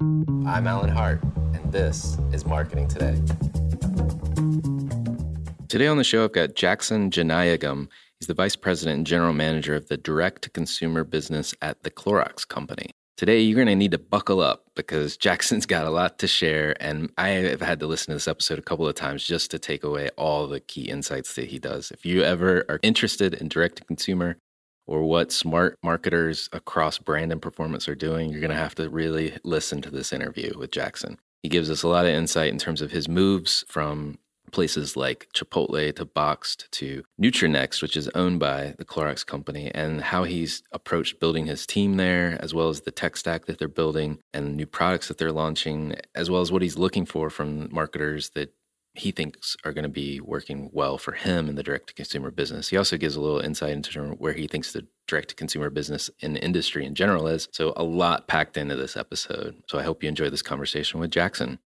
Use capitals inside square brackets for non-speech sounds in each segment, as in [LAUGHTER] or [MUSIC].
I'm Alan Hart, and this is Marketing Today. Today on the show, I've got Jackson Jeyanayagam. He's the Vice President and General Manager of the Direct to Consumer business at the Clorox Company. Today, you're going to need to buckle up because [LAUGHS] Jackson's got a lot to share. And I have had to listen to this episode a couple of times just to take away all the key insights that he does. If you ever are interested in direct to consumer or what smart marketers across brand and performance are doing, you're going to have to really listen to this interview with Jackson. He gives us a lot of insight in terms of his moves from places like Chipotle to Boxed to Nutranext, which is owned by the Clorox company, and how he's approached building his team there, as well as the tech stack that they're building and new products that they're launching, as well as what he's looking for from marketers that he thinks are going to be working well for him in the direct to consumer business. He also gives a little insight into where he thinks the direct to consumer business in the industry in general is. So, a lot packed into this episode. So, I hope you enjoy this conversation with Jackson.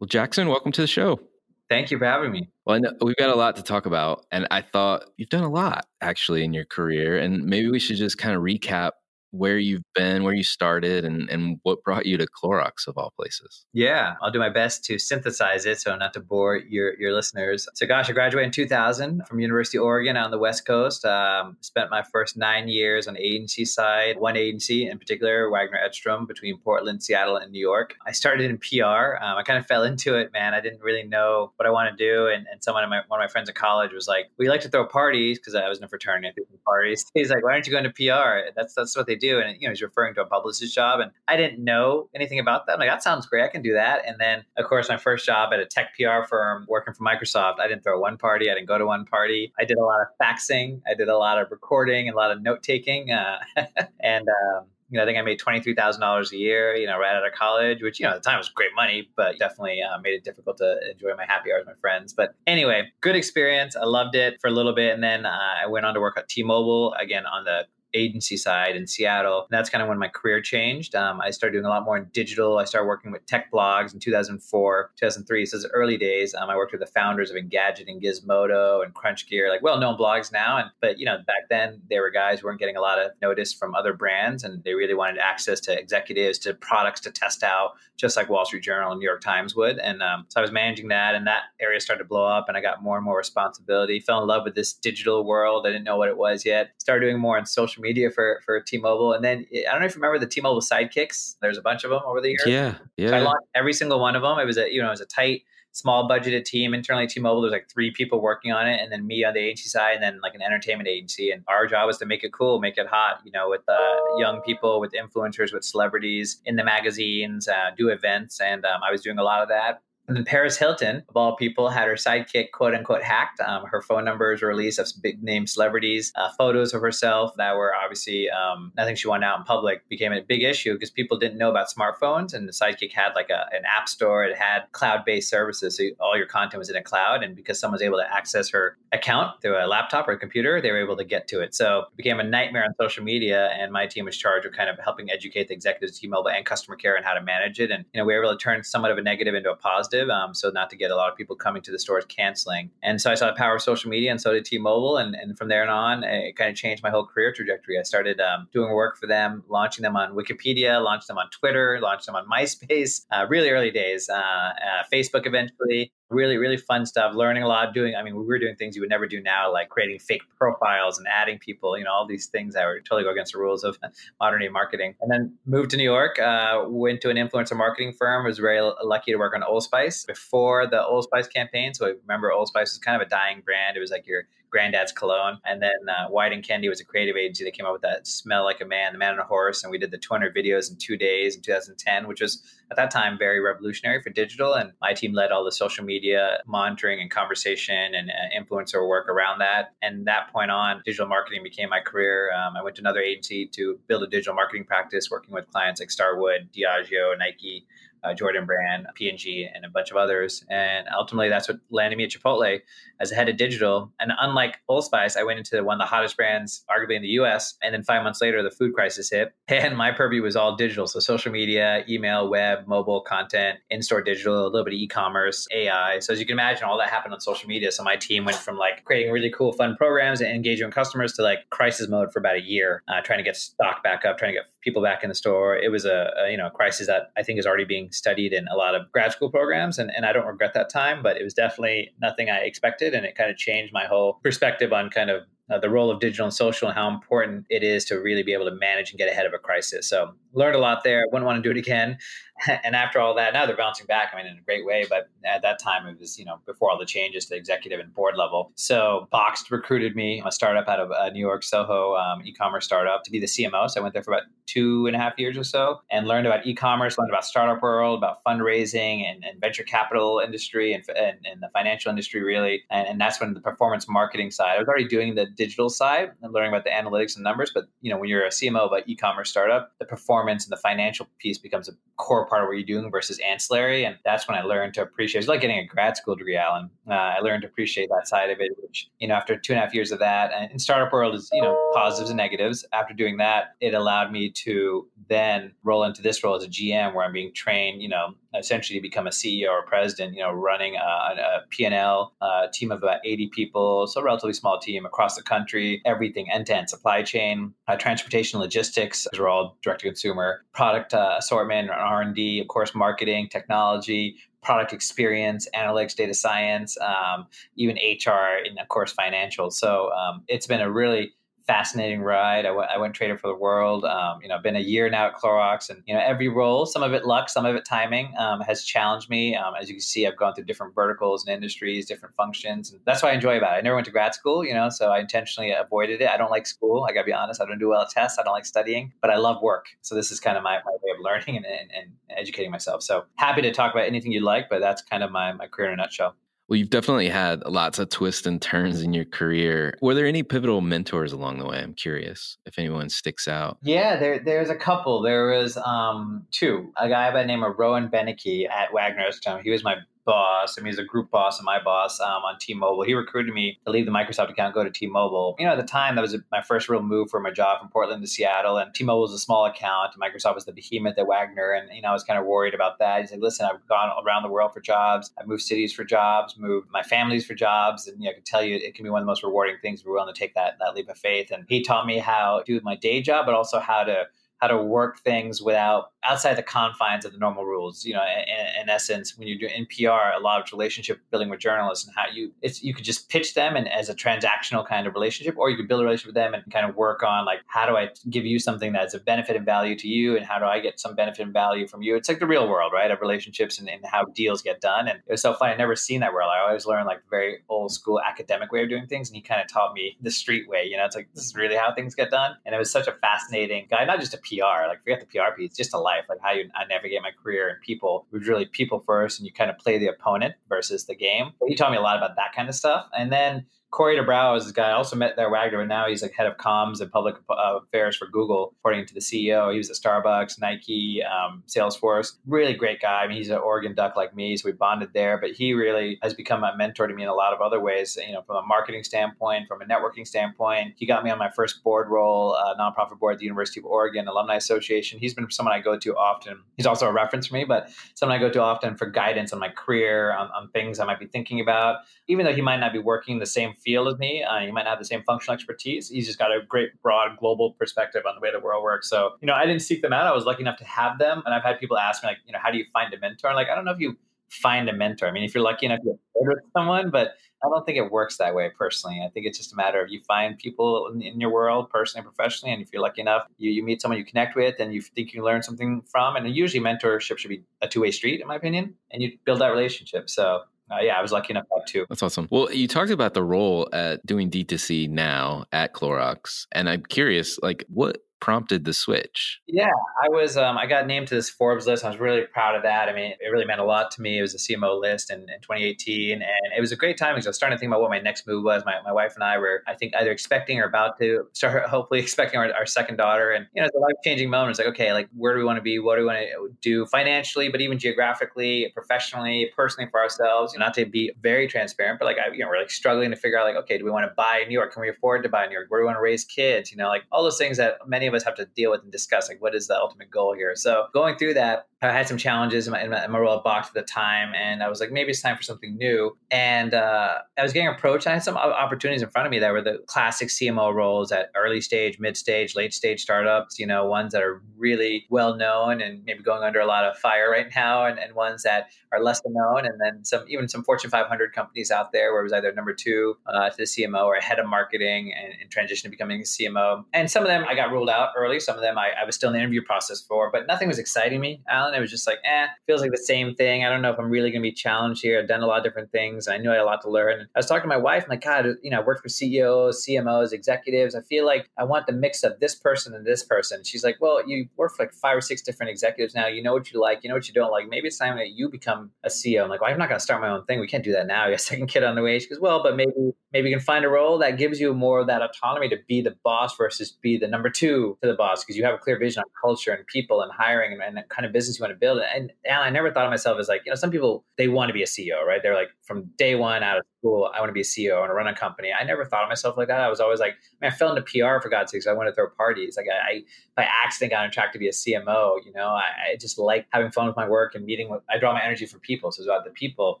Well, Jackson, welcome to the show. Thank you for having me. Well, we've got a lot to talk about, and I thought you've done a lot actually in your career, and maybe we should just kind of recap where you've been, where you started, and, and what brought you to Clorox of all places. Yeah, I'll do my best to synthesize it so not to bore your, your listeners. So, gosh, I graduated in 2000 from University of Oregon on the West Coast. Um, spent my first nine years on agency side, one agency in particular, Waggener Edstrom, between Portland, Seattle, and New York. I started in PR. Um, I kind of fell into it, man. I didn't really know what I wanted to do. And, and someone, my, one of my friends at college was like, We like to throw parties because I was in a fraternity, parties. [LAUGHS] He's like, Why don't you go into PR? That's, that's what they do. And, you know, he's referring to a publicist job. And I didn't know anything about that. I'm like, that sounds great. I can do that. And then, of course, my first job at a tech PR firm working for Microsoft, I didn't throw one party. I didn't go to one party. I did a lot of faxing. I did a lot of recording and a lot of note taking. Uh, [LAUGHS] and, um, you know, I think I made twenty three thousand dollars a year, you know, right out of college, which you know at the time was great money, but definitely uh, made it difficult to enjoy my happy hours with my friends. But anyway, good experience. I loved it for a little bit, and then uh, I went on to work at T-Mobile again on the agency side in Seattle. And that's kind of when my career changed. Um, I started doing a lot more in digital. I started working with tech blogs in 2004, 2003. So it's early days. Um, I worked with the founders of Engadget and Gizmodo and Crunch Gear, like well-known blogs now. And but you know back then they were guys who weren't getting a lot of notice from other brands, and they really wanted access to executives, to products to test out, just like Wall Street Journal and New York Times would. And um, so I was managing that, and that area started to blow up, and I got more and more responsibility. Fell in love with this digital world. I didn't know what it was yet. Started doing more on social media for for T-Mobile, and then I don't know if you remember the T-Mobile sidekicks. There's a bunch of them over the years. Yeah, yeah. So I launched every single one of them. It was a you know it was a tight small budgeted team internally at T-Mobile. There's like three people working on it, and then me on the agency side, and then like an entertainment agency. And our job was to make it cool, make it hot, you know, with uh, young people, with influencers, with celebrities in the magazines, uh, do events, and um, I was doing a lot of that. And then Paris Hilton, of all people, had her sidekick quote unquote hacked. Um, her phone numbers were released of big name celebrities, uh, photos of herself that were obviously um, nothing she wanted out in public became a big issue because people didn't know about smartphones. And the sidekick had like a, an app store, it had cloud based services. So all your content was in a cloud. And because someone was able to access her account through a laptop or a computer, they were able to get to it. So it became a nightmare on social media. And my team was charged with kind of helping educate the executives T Mobile and customer care and how to manage it. And, you know, we were able to turn somewhat of a negative into a positive positive. Um, so not to get a lot of people coming to the stores canceling. And so I saw the power of social media, and so did T-Mobile. And, and from there on, it kind of changed my whole career trajectory. I started um, doing work for them, launching them on Wikipedia, launched them on Twitter, launched them on [LAUGHS] MySpace. Uh, really early days. Uh, uh, Facebook eventually really really fun stuff learning a lot doing i mean we were doing things you would never do now like creating fake profiles and adding people you know all these things that were totally go against the rules of [LAUGHS] modern day marketing. And then moved to new york uh, went to an influencer marketing firm was very lucky to work on old spice before the old spice campaign. So I remember old spice was kind of a dying brand. It was like your granddad's cologne. And then uh, Wieden and Kennedy was a creative agency that came up with that smell like a man, the man on a horse. And we did the 200 videos in two days in 2010, which was at that time very revolutionary for digital. And my team led all the social media monitoring and conversation and uh, influencer work around that. And that point on, digital marketing became my career. Um, I went to another agency to build a digital marketing practice, working with clients like Starwood, Diageo, Nike uh, Jordan Brand, P&G, and a bunch of others. And ultimately, that's what landed me at Chipotle as a head of digital. And unlike Old Spice, I went into one of the hottest brands, arguably in the US. And then five months later, the food crisis hit. [LAUGHS] And my purview was all digital. So social media, email, web, mobile content, in store digital, a little bit of e commerce, AI. So as you can imagine, all that happened on social media. So my team went from like creating really cool, fun programs and engaging customers to like crisis mode for about a year, uh, trying to get stock back up, trying to get people back in the store. It was a, a you know crisis that I think is already being studied in a lot of grad school programs, and, and I don't regret that time, but it was definitely nothing I expected, and it kind of changed my whole perspective on kind of uh, the role of digital and social and how important it is to really be able to manage and get ahead of a crisis. So learned a lot there. Wouldn't want to do it again. [LAUGHS] and after all that, now they're bouncing back. I mean, in a great way. But at that time, it was you know before all the changes to executive and board level. So Boxed recruited me, a startup out of uh, New York, Soho um, e-commerce startup, to be the CMO. So I went there for about two and a half years or so, and learned about e-commerce, learned about startup world, about fundraising and, and venture capital industry and, and, and, the financial industry really. And, and that's when the performance marketing side. I was already doing the digital side and learning about the analytics and numbers, but you know when you're a CMO of an e-commerce startup, the performance and the financial piece becomes a core part of what you're doing versus ancillary. And that's when I learned to appreciate. It's like getting a grad school degree, Alan. Uh, I learned to appreciate that side of it. Which you know, after two and a half years of that, and in startup world is you know positives and negatives. After doing that, it allowed me to then roll into this role as a GM, where I'm being trained. You know, essentially to become a CEO or president. You know, running a, a P&L a team of about 80 people, so relatively small team across the country. Everything end to end supply chain, uh, transportation, logistics. Those are all direct to consumer product uh, assortment, R and D, of course, marketing, technology, product experience, analytics, data science, um, even HR, and of course, financial. So um, it's been a really fascinating ride. I, w- I went trader for the world. Um, you know, been a year now at Clorox, and you know, every role, some of it luck, some of it timing, um, has challenged me. Um, as you can see, I've gone through different verticals and industries, different functions, and that's what I enjoy about it. I never went to grad school, you know, so I intentionally avoided it. I don't like school. I got to be honest. I don't do well at tests. I don't like studying, but I love work. So this is kind of my, my way of learning and, and, and educating myself. So happy to talk about anything you'd like, but that's kind of my my career in a nutshell. Well, you've definitely had lots of twists and turns in your career. Were there any pivotal mentors along the way? I'm curious if anyone sticks out. Yeah, there, there's a couple. There was um, two. A guy by the name of Rowan Benneke at Waggener's Waggener He was my boss. I mean, he's a group boss and my boss um, on T-Mobile. He recruited me to leave the Microsoft account, go to T-Mobile. You know, at the time, that was my first real move for my job from Portland to Seattle. And T-Mobile was a small account. Microsoft was the behemoth at Waggener. And, you know, I was kind of worried about that. He said, listen, I've gone around the world for jobs. I've moved cities for jobs, moved my families for jobs. And you know, I can tell you it can be one of the most rewarding things we're willing to take that, that leap of faith. And he taught me how to do my day job, but also how to how to work things without outside the confines of the normal rules. You know, in, in, essence, when you're doing PR, a lot of relationship building with journalists and how you it's you could just pitch them and as a transactional kind of relationship, or you could build a relationship with them and kind of work on like how do I give you something that's a benefit and value to you, and how do I get some benefit and value from you? It's like the real world, right, of relationships and, and how deals get done. And it was so funny. I never seen that world. I always learned like the very old school academic way of doing things, and he kind of taught me the street way. You know, it's like this is really how things get done, and it was such a fascinating guy, not just a PR, like forget the PR piece, just a life, like how you I navigate my career and people. It was really people first, and you kind of play the opponent versus the game. But he taught me a lot about that kind of stuff. And then Corey duBrowa is this guy I also met there Waggener, but now he's like head of comms and public uh, affairs for Google, according to the CEO. He was at Starbucks, Nike, um, Salesforce. Really great guy. I mean, he's an Oregon Duck like me, so we bonded there. But he really has become a mentor to me in a lot of other ways. You know, from a marketing standpoint, from a networking standpoint. He got me on my first board role, uh, nonprofit board at the University of Oregon Alumni Association. He's been someone I go to often. He's also a reference for me, but someone I go to often for guidance on my career, on, on things I might be thinking about. Even though he might not be working the same field as me. Uh, he might not have the same functional expertise. He's just got a great, broad, global perspective on the way the world works. So, you know, I didn't seek them out. I was lucky enough to have them. And I've had people ask me, like, you know, how do you find a mentor? like, I don't know if you find a mentor. I mean, if you're lucky enough get with someone, but I don't think it works that way personally. I think it's just a matter of you find people in, in, your world, personally and professionally, and if you're lucky enough, you, you meet someone you connect with and you think you learn something from. And usually, mentorship should be a two way street, in my opinion, and you build that relationship. So uh, yeah, I was lucky enough to. That's awesome. Well, you talked about the role at doing D2C now at Clorox, and I'm curious, like, what prompted the switch? Yeah, I was um, I got named to this Forbes list. I was really proud of that. I mean, it really meant a lot to me. It was a CMO list in, in 2018, and it was a great time because I was starting to think about what my next move was. My, my wife and I were, I think, either expecting or about to start, [LAUGHS] hopefully expecting our, our second daughter. And you know, it's a life changing moment. It's like, okay, like where do we want to be? What do we want to do financially, but even geographically, professionally, personally for ourselves? You know, not to be very transparent, but like I, you know, we're like struggling to figure out like, okay, do we want to buy New York? Can we afford to buy New York? Where do we want to raise kids? You know, like all those things that many of us have to deal with and discuss. Like, what is the ultimate goal here? So going through that, I had some challenges in my, in my, in my role at Box at the time, and I was like, maybe it's time for something new. And uh, I was getting approached. I had some opportunities in front of me that were the classic CMO roles at early stage, mid stage, late stage startups. You know, ones that are really well known and maybe going under a lot of fire right now, and, and ones that are less known, and then some even some Fortune 500 companies out there where it was either number two uh, to the CMO or head of marketing and, and transition to becoming a CMO. And some of them I got ruled out early. Some of them I, I was still in the interview process for, but nothing was exciting me. It was just like, eh, feels like the same thing. I don't know if I'm really going to be challenged here. I've done a lot of different things. I knew I had a lot to learn. I was talking to my wife, I'm like, God, you know, I worked for CEOs, CMOs, executives. I feel like I want the mix of this person and this person. She's like, well, you work for like five or six different executives now. You know what you like, you know what you don't like. Maybe it's time that you become a CEO. I'm like, well, I'm not going to start my own thing. We can't do that now. You have a second kid on the way. She goes, well, but maybe maybe you can find a role that gives you more of that autonomy to be the boss versus be the number two to the boss because you have a clear vision on culture and people and hiring and, and kind of business you want to build. And, and I never thought of myself as like, you know, some people, they want to be a CEO, right? They're like from day one out of school, I want to be a CEO, I want to run a company. I never thought of myself like that. I was always like, I, mean, I fell into PR for God's sakes. I want to throw parties. Like I, I by accident got on track to be a CMO. You know, I, I, just like having fun with my work and meeting with, I draw my energy from people. So it's about the people.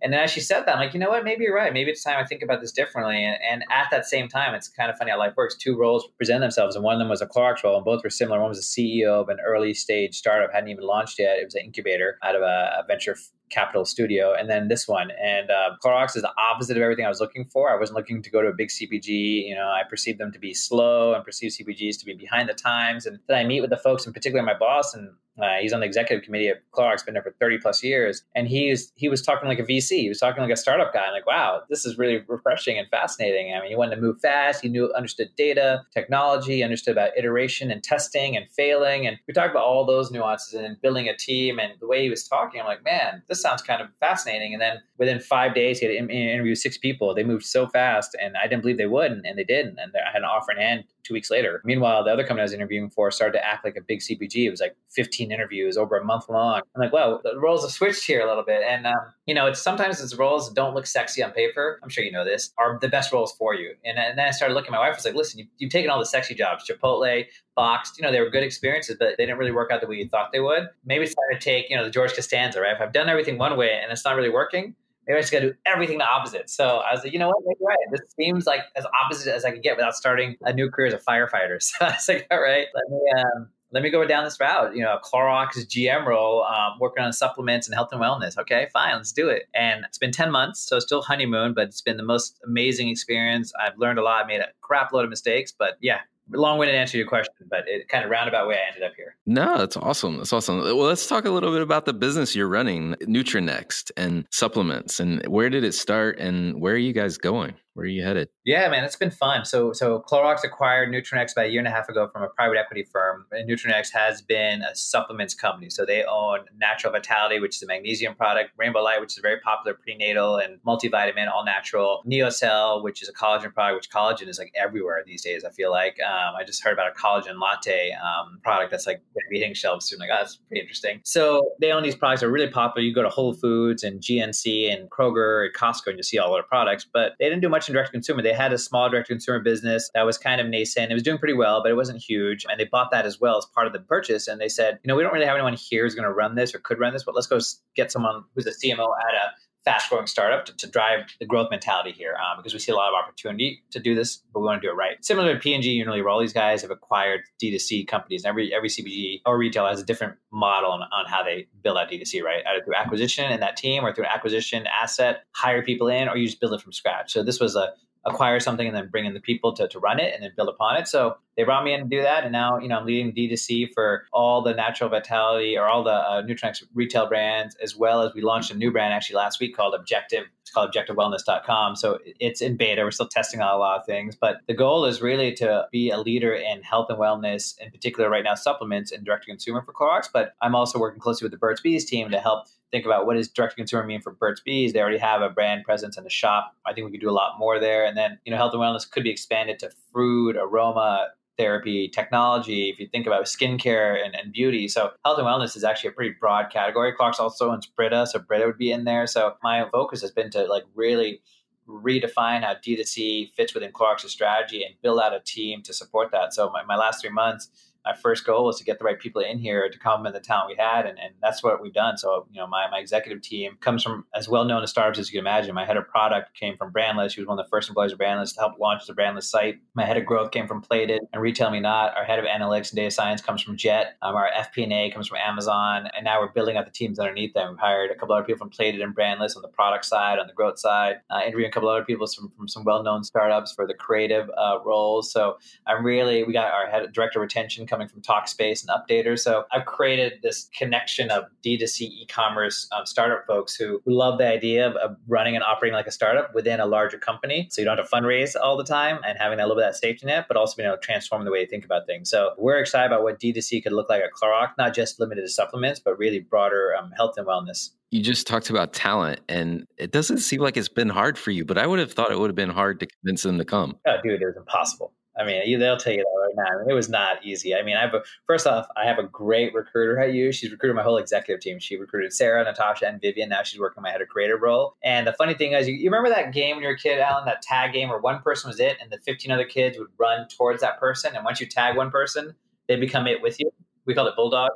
And then as she said that, I'm like, you know what? Maybe you're right. Maybe it's time I think about this differently. And, and at that same time, it's kind of funny how life works. Two roles present themselves, and one of them was a Clorox role, and both were similar. One was a CEO of an early stage startup, hadn't even launched yet. It was an incubator out of a, a venture Capital Studio, and then this one. And uh, Clorox is the opposite of everything I was looking for. I wasn't looking to go to a big CPG. You know, I perceived them to be slow and perceived CPGs to be behind the times. And then I meet with the folks, and particularly my boss, and uh, he's on the executive committee at Clorox, been there for 30 plus years. And he's, he was talking like a VC. He was talking like a startup guy. I'm like, wow, this is really refreshing and fascinating. I mean, he wanted to move fast. He knew, understood data, technology, understood about iteration and testing and failing. And we talked about all those nuances and building a team. And the way he was talking, I'm like, man, this sounds kind of fascinating. And then within five days, he had interviewed six people. They moved so fast and I didn't believe they would. And, and they did. And I had an offer in hand two weeks later. Meanwhile, the other company I was interviewing for started to act like a big CPG. It was like 15 interviews over a month long. I'm like, well, the roles have switched here a little bit. And, um, you know, it's sometimes it's roles that don't look sexy on paper. I'm sure you know this are the best roles for you. And, and then I started looking at my wife. I was like, listen, you, you've taken all the sexy jobs, Chipotle, Boxed, you know, they were good experiences, but they didn't really work out the way you thought they would. Maybe it's time to take, you know, the George Costanza, right? If I've done everything one way and it's not really working, maybe I just got to do everything the opposite. So I was like, you know what, maybe right. This seems like as opposite as I could get without starting a new career as a firefighter. [LAUGHS] So I was like, all right, let me um, let me go down this route. You know, Clorox GM role, um, working on supplements and health and wellness. Okay, fine, let's do it. And it's been ten months, so still honeymoon, but it's been the most amazing experience. I've learned a lot, made a crap load of mistakes, but yeah, long-winded answer to your question, but it kind of roundabout way I ended up here. No, that's awesome. That's awesome. Well, let's talk a little bit about the business you're running, Nutranext and supplements, and where did it start, and where are you guys going? Where are you headed? Yeah, man, it's been fun. So, so Clorox acquired Nutranext about a year and a half ago from a private equity firm. And Nutranext has been a supplements company. So they own Natural Vitality, which is a magnesium product, Rainbow Light, which is a very popular prenatal and multivitamin, all natural, NeoCell, which is a collagen product, which collagen is like everywhere these days. I feel like um, I just heard about a collagen latte um, product that's like hitting shelves soon. Like, oh, that's pretty interesting. So they own these products. that Are really popular. You go to Whole Foods and GNC and Kroger and Costco, and you see all their products. But they didn't do much much in direct consumer. They had a small direct to consumer business that was kind of nascent. It was doing pretty well, but it wasn't huge. And they bought that as well as part of the purchase. And they said, you know, we don't really have anyone here who's going to run this or could run this, but let's go get someone who's a CMO at a fast growing startup to, to, drive the growth mentality here um, because we see a lot of opportunity to do this, but we want to do it right. Similar to P&G, Unilever, all these guys have acquired D2C companies. And every every CPG or retailer has a different model on, on how they build out D2C, right? Either through acquisition in that team or through an acquisition asset, hire people in, or you just build it from scratch. So this was a acquire something and then bring in the people to, to run it and then build upon it. So they brought me in to do that. And now, you know, I'm leading D2C for all the natural vitality or all the uh, Nutranext retail brands, as well as we launched a new brand actually last week called Objective. It's called objectivewellness.com. So it's in beta. We're still testing out a lot of things, but the goal is really to be a leader in health and wellness, in particular right now, supplements and direct to consumer for Clorox. But I'm also working closely with the Burt's Bees team to help think about what does direct to consumer mean for Burt's Bees. They already have a brand presence in the shop. I think we could do a lot more there. And then, you know, health and wellness could be expanded to food, aroma, therapy, technology, if you think about skincare and, and beauty. So health and wellness is actually a pretty broad category. Clorox also owns Brita, so Brita would be in there. So my focus has been to like really redefine how D2C fits within Clorox's strategy and build out a team to support that. So my, my last three months, my first goal was to get the right people in here to complement the talent we had, and, and that's what we've done. So, you know, my, my executive team comes from as well known as startups as you can imagine. My head of product came from Brandless. She was one of the first employees of Brandless to help launch the Brandless site. My head of growth came from Plated and Retail Me Not. Our head of analytics and data science comes from Jet. Um, our FP&A comes from Amazon, and now we're building out the teams underneath them. We've hired a couple other people from Plated and Brandless on the product side, on the growth side, uh, interviewing a couple other people from, from some well-known startups for the creative uh, roles. So I'm really we got our head director retention coming from Talkspace and updater. So I've created this connection of D2C e-commerce um, startup folks who, who love the idea of, of, running and operating like a startup within a larger company. So you don't have to fundraise all the time and having that little bit of that safety net, but also being able to transform the way you think about things. So we're excited about what D2C could look like at Clorox, not just limited to supplements, but really broader um, health and wellness you just talked about talent and it doesn't seem like it's been hard for you but i would have thought it would have been hard to convince them to come oh dude it was impossible I mean, they'll tell you that right now. I mean, it was not easy. I mean, I have a, first off, I have a great recruiter at you. She's recruited my whole executive team. She recruited Sarah, Natasha, and Vivian. Now she's working my head of creative role. And the funny thing is, you, you remember that game when you were a kid, Alan, that tag game where one person was it and the 15 other kids would run towards that person. And once you tag one person, they become it with you. We called it Bulldog.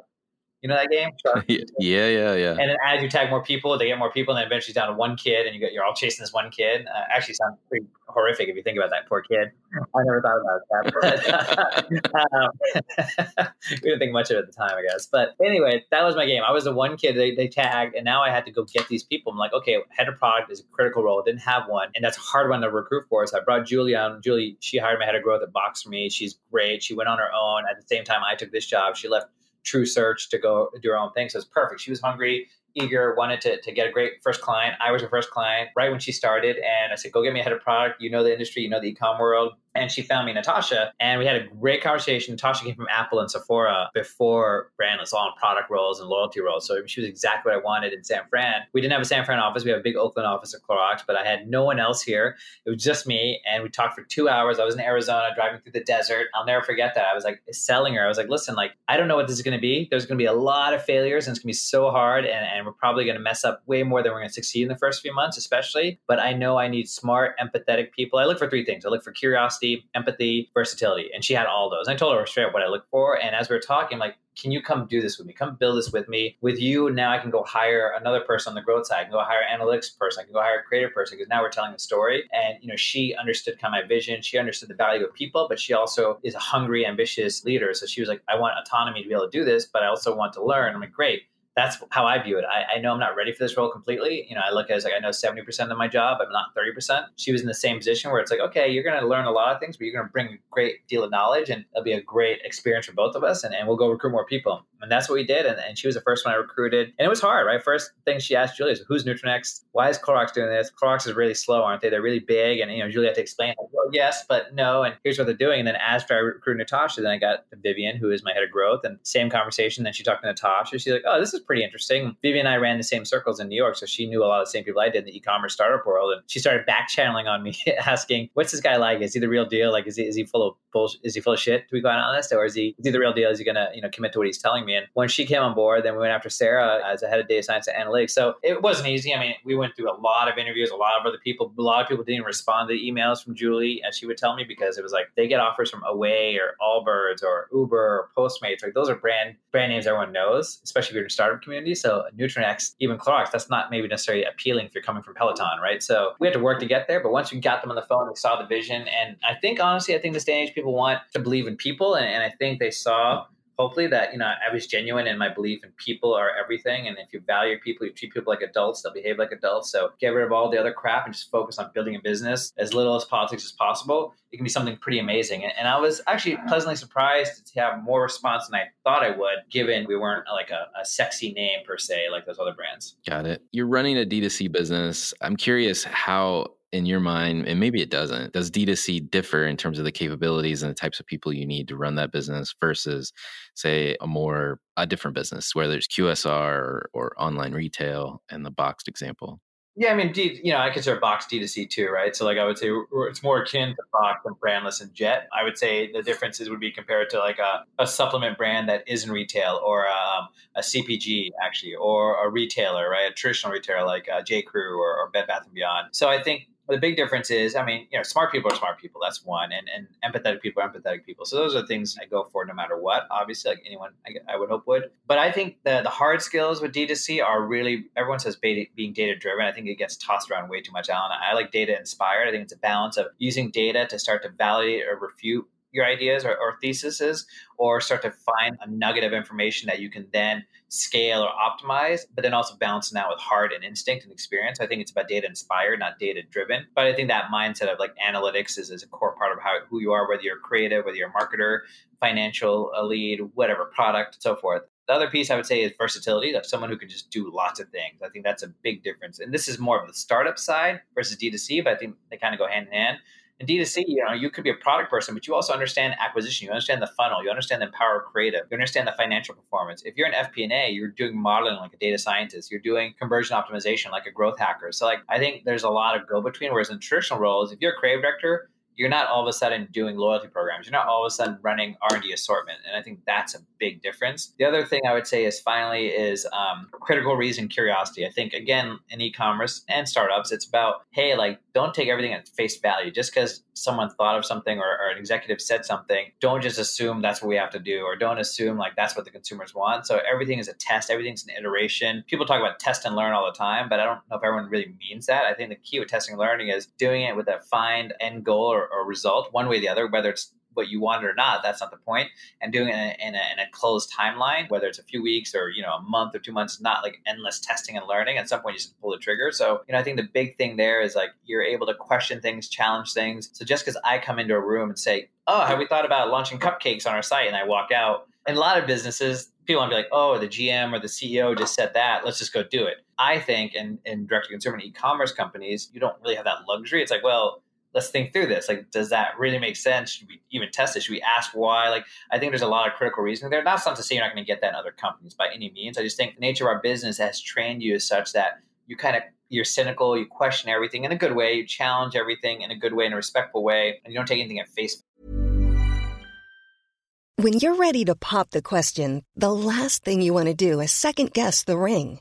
You know that game? [LAUGHS] yeah, yeah, yeah. And then as you tag more people, they get more people, and then eventually it's down to one kid, and you get you're all chasing this one kid. Uh, actually, sounds pretty horrific if you think about that poor kid. I never thought about that, [LAUGHS] um, [LAUGHS] we didn't think much of it at the time, I guess. But anyway, that was my game. I was the one kid they, they tagged, and now I had to go get these people. I'm like, okay, head of product is a critical role. Didn't have one, and that's a hard one to recruit for. So I brought Julie on. Julie, she hired my head of growth at Box for me. She's great. She went on her own. At the same time, I took this job. She left TrueSearch to go do her own thing. So it's perfect. She was hungry, eager, wanted to, to get a great first client. I was her first client right when she started. And I said, go get me a head of product. You know the industry, you know the e-com world and she found me Natasha, and we had a great conversation. Natasha came from Apple and Sephora before Brandless, all on product roles and loyalty roles. So she was exactly what I wanted in San Fran. We didn't have a San Fran office; we have a big Oakland office at Clorox, but I had no one else here. It was just me, and we talked for two hours. I was in Arizona, driving through the desert. I'll never forget that. I was like selling her. I was like, "Listen, like I don't know what this is going to be. There's going to be a lot of failures, and it's going to be so hard, and, and we're probably going to mess up way more than we're going to succeed in the first few months, especially. But I know I need smart, empathetic people. I look for three things. I look for curiosity, empathy, versatility. And she had all those. And I told her straight up what I look for. And as we were talking, I'm like, can you come do this with me? Come build this with me. With you, now I can go hire another person on the growth side. I can go hire an analytics person. I can go hire a creative person because now we're telling a story. And you know, she understood kind of my vision. She understood the value of people, but she also is a hungry, ambitious leader. So she was like, I want autonomy to be able to do this, but I also want to learn. I'm like, great that's how I view it. I, I, know I'm not ready for this role completely. You know, I look at it as like I know 70% of my job, I'm not 30%. She was in the same position where it's like, okay, you're going to learn a lot of things, but you're going to bring a great deal of knowledge and it'll be a great experience for both of us. And, and we'll go recruit more people. And that's what we did. And, and she was the first one I recruited. And it was hard, right? First thing she asked Julie is, who's Nutranext? Why is Clorox doing this? Clorox is really slow, aren't they? They're really big. And, you know, Julie had to explain, well, yes, but no. And here's what they're doing. And then after I recruited Natasha, then I got Vivian, who is my head of growth, and same conversation. Then she talked to Natasha. She's like, oh, this is pretty interesting. Vivian and I ran the same circles in New York, so she knew a lot of the same people I did in the e-commerce startup world. And she started back channeling on me, [LAUGHS] asking, "What's this guy like? Is he the real deal? Like, is he is he full of bullshit? Is he full of shit? To be quite honest, or is he is he the real deal? Is he gonna you know commit to what he's telling me?" And when she came on board, then we went after Sarah as a head of data science and analytics. So it wasn't easy. I mean, we went through a lot of interviews, a lot of other people. A lot of people didn't respond to the emails from Julie, as she would tell me, because it was like they get offers from Away or Allbirds or Uber or Postmates. Like those are brand brand names everyone knows, especially if you're in the startup community. So Nutranext, even Clorox, that's not maybe necessarily appealing if you're coming from Peloton, right? So we had to work to get there, but once we got them on the phone, we saw the vision. And I think, honestly, I think this day and age, people want to believe in people. And, and I think they saw hopefully that you know I was genuine in my belief in people are everything, and if you value people, you treat people like adults, they'll behave like adults. So get rid of all the other crap and just focus on building a business as little as politics as possible. It can be something pretty amazing. And, and I was actually pleasantly surprised to have more response than I thought I would, given we weren't like a, a sexy name per se like those other brands. Got it. You're running a D2C business. I'm curious how in your mind, and maybe it doesn't, does D2C differ in terms of the capabilities and the types of people you need to run that business versus, say, a more, a different business, whether it's QSR or, or online retail and the boxed example? Yeah, I mean, D, you know, I consider Box D2C too, right? So, like, I would say it's more akin to Box and Brandless and Jet. I would say the differences would be compared to like a, a supplement brand that is in retail or um, a CPG, actually, or a retailer, right? A traditional retailer like uh, J. Crew or, or Bed Bath and Beyond. So, I think but the big difference is, I mean, you know, smart people are smart people. That's one, and and empathetic people are empathetic people. So those are things I go for no matter what. Obviously, like anyone, I, I would hope would. But I think the the hard skills with D2C are really everyone says beta, being data driven. I think it gets tossed around way too much, Alan. I like data inspired. I think it's a balance of using data to start to validate or refute your ideas or, or theses or start to find a nugget of information that you can then scale or optimize, but then also balancing that with heart and instinct and experience. I think it's about data inspired, not data driven. But I think that mindset of like analytics is, is a core part of how who you are, whether you're creative, whether you're a marketer, financial a lead, whatever product, so forth. The other piece I would say is versatility, like someone who can just do lots of things. I think that's a big difference. And this is more of the startup side versus D2C, but I think they kind of go hand in hand. In D2C, you know, you could be a product person, but you also understand acquisition. You understand the funnel. You understand the power of creative. You understand the financial performance. If you're an FP&A, you're doing modeling like a data scientist. You're doing conversion optimization like a growth hacker. So, like, I think there's a lot of go between. Whereas in traditional roles, if you're a creative director, you're not all of a sudden doing loyalty programs. You're not all of a sudden running R&D assortment. And I think that's a big difference. The other thing I would say is finally is um, critical reason curiosity. I think, again, in e-commerce and startups, it's about, hey, like, don't take everything at face value. Just because someone thought of something or, or, an executive said something, don't just assume that's what we have to do or don't assume like that's what the consumers want. So everything is a test, everything's an iteration. People talk about test and learn all the time, but I don't know if everyone really means that. I think the key with testing and learning is doing it with a find end goal or, result, one way or the other, whether it's what you want or not. That's not the point. And doing it in a, in a, in a closed timeline, whether it's a few weeks or you know a month or two months, not like endless testing and learning. At some point, you just pull the trigger. So you know, I think the big thing there is like you're able to question things, challenge things. So just because I come into a room and say, "Oh, have we thought about launching cupcakes on our site?" and I walk out, in a lot of businesses people want to be like, oh, the GM or the CEO just said that. Let's just go do it. I think in, in direct to consumer and e commerce companies, you don't really have that luxury. It's like, well, let's think through this. Like, does that really make sense? Should we even test it? Should we ask why? Like, I think there's a lot of critical reasoning there. Not something to say you're not going to get that in other companies by any means. I just think the nature of our business has trained you as such that you kind of you're cynical, you question everything in a good way, you challenge everything in a good way, in a respectful way, and you don't take anything at face. When you're ready to pop the question, the last thing you want to do is second guess the ring.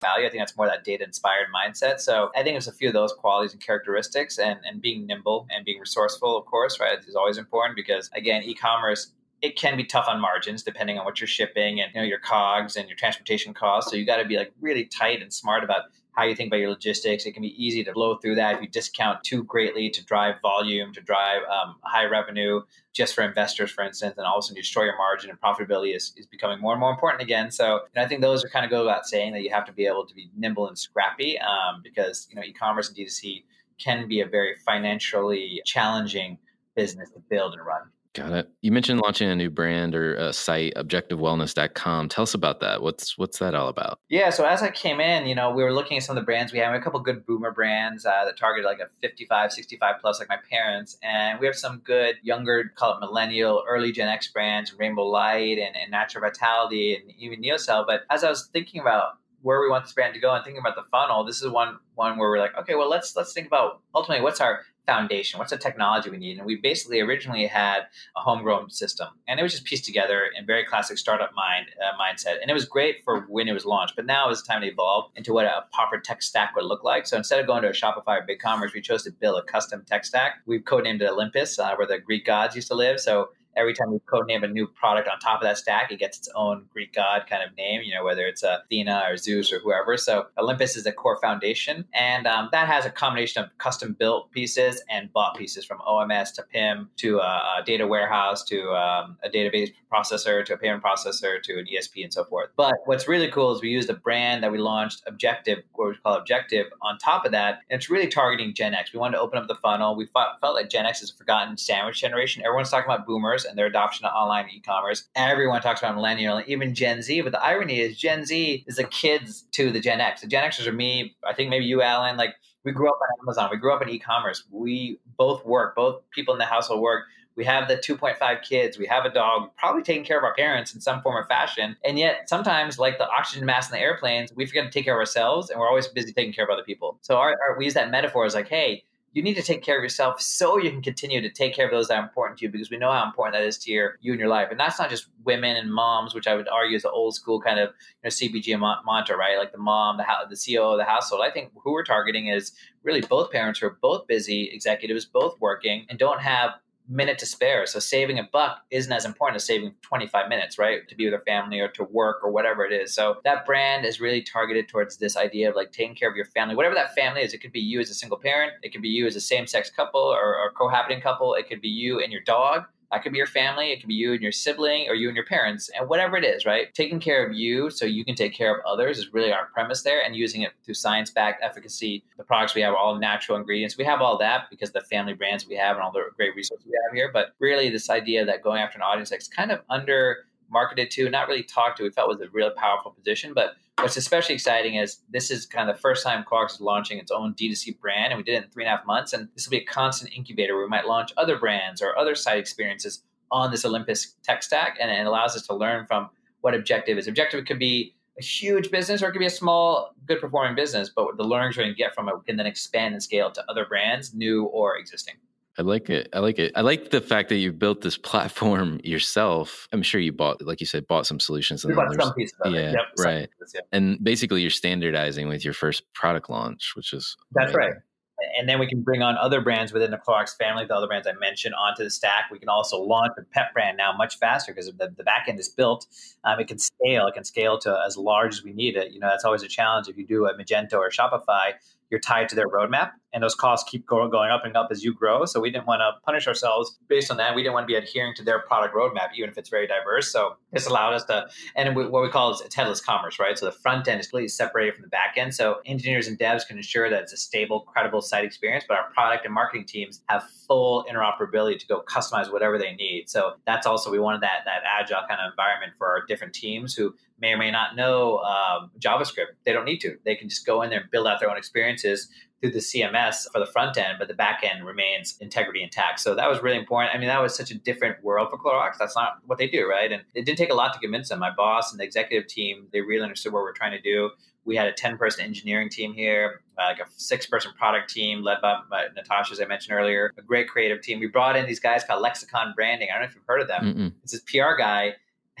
Value, I think that's more that data inspired mindset. So I think it's a few of those qualities and characteristics and, and being nimble and being resourceful, of course, right, is always important because again, e-commerce it can be tough on margins depending on what you're shipping and you know your cogs and your transportation costs. So you got to be like really tight and smart about how you think about your logistics. It can be easy to blow through that if you discount too greatly to drive volume, to drive um, high revenue just for investors, for instance, and all of a sudden you destroy your margin and profitability is, is becoming more and more important again. So I think those are kind of go about saying that you have to be able to be nimble and scrappy um, because you know e-commerce and D2C can be a very financially challenging business to build and run. Got it. You mentioned launching a new brand or a site, objectivewellness.com. Tell us about that. What's what's that all about? Yeah, so as I came in, you know, we were looking at some of the brands we have. We have a couple good boomer brands uh, that target like a 55, 65 plus, like my parents. And we have some good younger, call it millennial, early Gen X brands, Rainbow Light and, and Natural Vitality and even NeoCell. But as I was thinking about where we want this brand to go and thinking about the funnel, this is one one where we're like, okay, well let's let's think about ultimately what's our foundation? What's the technology we need? And we basically originally had a homegrown system, and it was just pieced together in very classic startup mind uh, mindset. And it was great for when it was launched, but now it's time to evolve into what a proper tech stack would look like. So instead of going to a Shopify or BigCommerce, we chose to build a custom tech stack. We've codenamed it Olympus, uh, where the Greek gods used to live. So every time we codename a new product on top of that stack, it gets its own Greek god kind of name, you know, whether it's Athena or Zeus or whoever. So Olympus is the core foundation. And um, that has a combination of custom built pieces and bought pieces from OMS to PIM to a, a data warehouse to um, a database processor to a payment processor to an ESP and so forth. But what's really cool is we used a brand that we launched, Objective, what we call Objective, on top of that. And it's really targeting Gen X. We wanted to open up the funnel. We felt, felt like Gen X is a forgotten sandwich generation. Everyone's talking about boomers and their adoption of online e-commerce. Everyone talks about millennial, even Gen Z. But the irony is, Gen Z is the kids to the Gen X. The Gen Xers are me. I think maybe you, Alan. Like we grew up on Amazon. We grew up in e-commerce. We both work. Both people in the household work. We have the 2.5 kids. We have a dog. Probably taking care of our parents in some form or fashion. And yet, sometimes, like the oxygen mask in the airplanes, we forget to take care of ourselves, and we're always busy taking care of other people. So our, our, we use that metaphor as like, hey, you need to take care of yourself so you can continue to take care of those that are important to you because we know how important that is to your you and your life. And that's not just women and moms which i would argue is the old school kind of you know cpg mantra right? Like the mom the, the ceo of the household. I think who we're targeting is really both parents who are both busy executives both working and don't have minute to spare. So saving a buck isn't as important as saving 25 minutes, right? To be with their family or to work or whatever it is. So that brand is really targeted towards this idea of like taking care of your family, whatever that family is. It could be you as a single parent, it could be you as a same sex couple or, or cohabiting couple, it could be you and your dog. That could be your family, it could be you and your sibling, or you and your parents, and whatever it is, right? Taking care of you so you can take care of others is really our premise there, and using it through science backed efficacy. The products we have are all natural ingredients. We have all that because the family brands we have and all the great resources we have here. But really, this idea that going after an audience that's kind of under marketed to, not really talked to, we felt was a really powerful position. But what's especially exciting is this is kind of the first time Clorox is launching its own D2C brand, and we did it in three and a half months. And this will be a constant incubator where we might launch other brands or other site experiences on this Olympus tech stack, and it allows us to learn from what objective is. Objective could be a huge business or it could be a small, good performing business, but the learnings going to get from it we can then expand and scale to other brands, new or existing. I like it. I like it. I like the fact that you built this platform [LAUGHS] yourself. I'm sure you bought, like you said, bought some solutions. We bought some pieces of yeah. Yep, right. Pieces, yeah. And basically, you're standardizing with your first product launch, which is that's amazing. right. And then we can bring on other brands within the Clorox family, the other brands I mentioned, onto the stack. We can also launch a pet brand now much faster because the, the back end is built. Um, it can scale. It can scale to as large as we need it. You know, that's always a challenge if you do a Magento or Shopify you're tied to their roadmap and those costs keep going up and up as you grow. So we didn't want to punish ourselves based on that. We didn't want to be adhering to their product roadmap even if it's very diverse. So this allowed us to and what we call is it's headless commerce right? So the front end is completely separated from the back end. So engineers and devs can ensure that it's a stable credible site experience but our product and marketing teams have full interoperability to go customize whatever they need. So that's also we wanted that that agile kind of environment for our different teams who may or may not know um, JavaScript. They don't need to. They can just go in there and build out their own experiences through the CMS for the front end, but the back end remains integrity intact. So that was really important. I mean, that was such a different world for Clorox. That's not what they do, right? And it didn't take a lot to convince them. My boss and the executive team, they really understood what we're trying to do. We had a 10 person engineering team here, uh, like a six person product team led by, by Natasha, as I mentioned earlier, a great creative team. We brought in these guys called Lexicon Branding. I don't know if you've heard of them. Mm-mm. It's this PR guy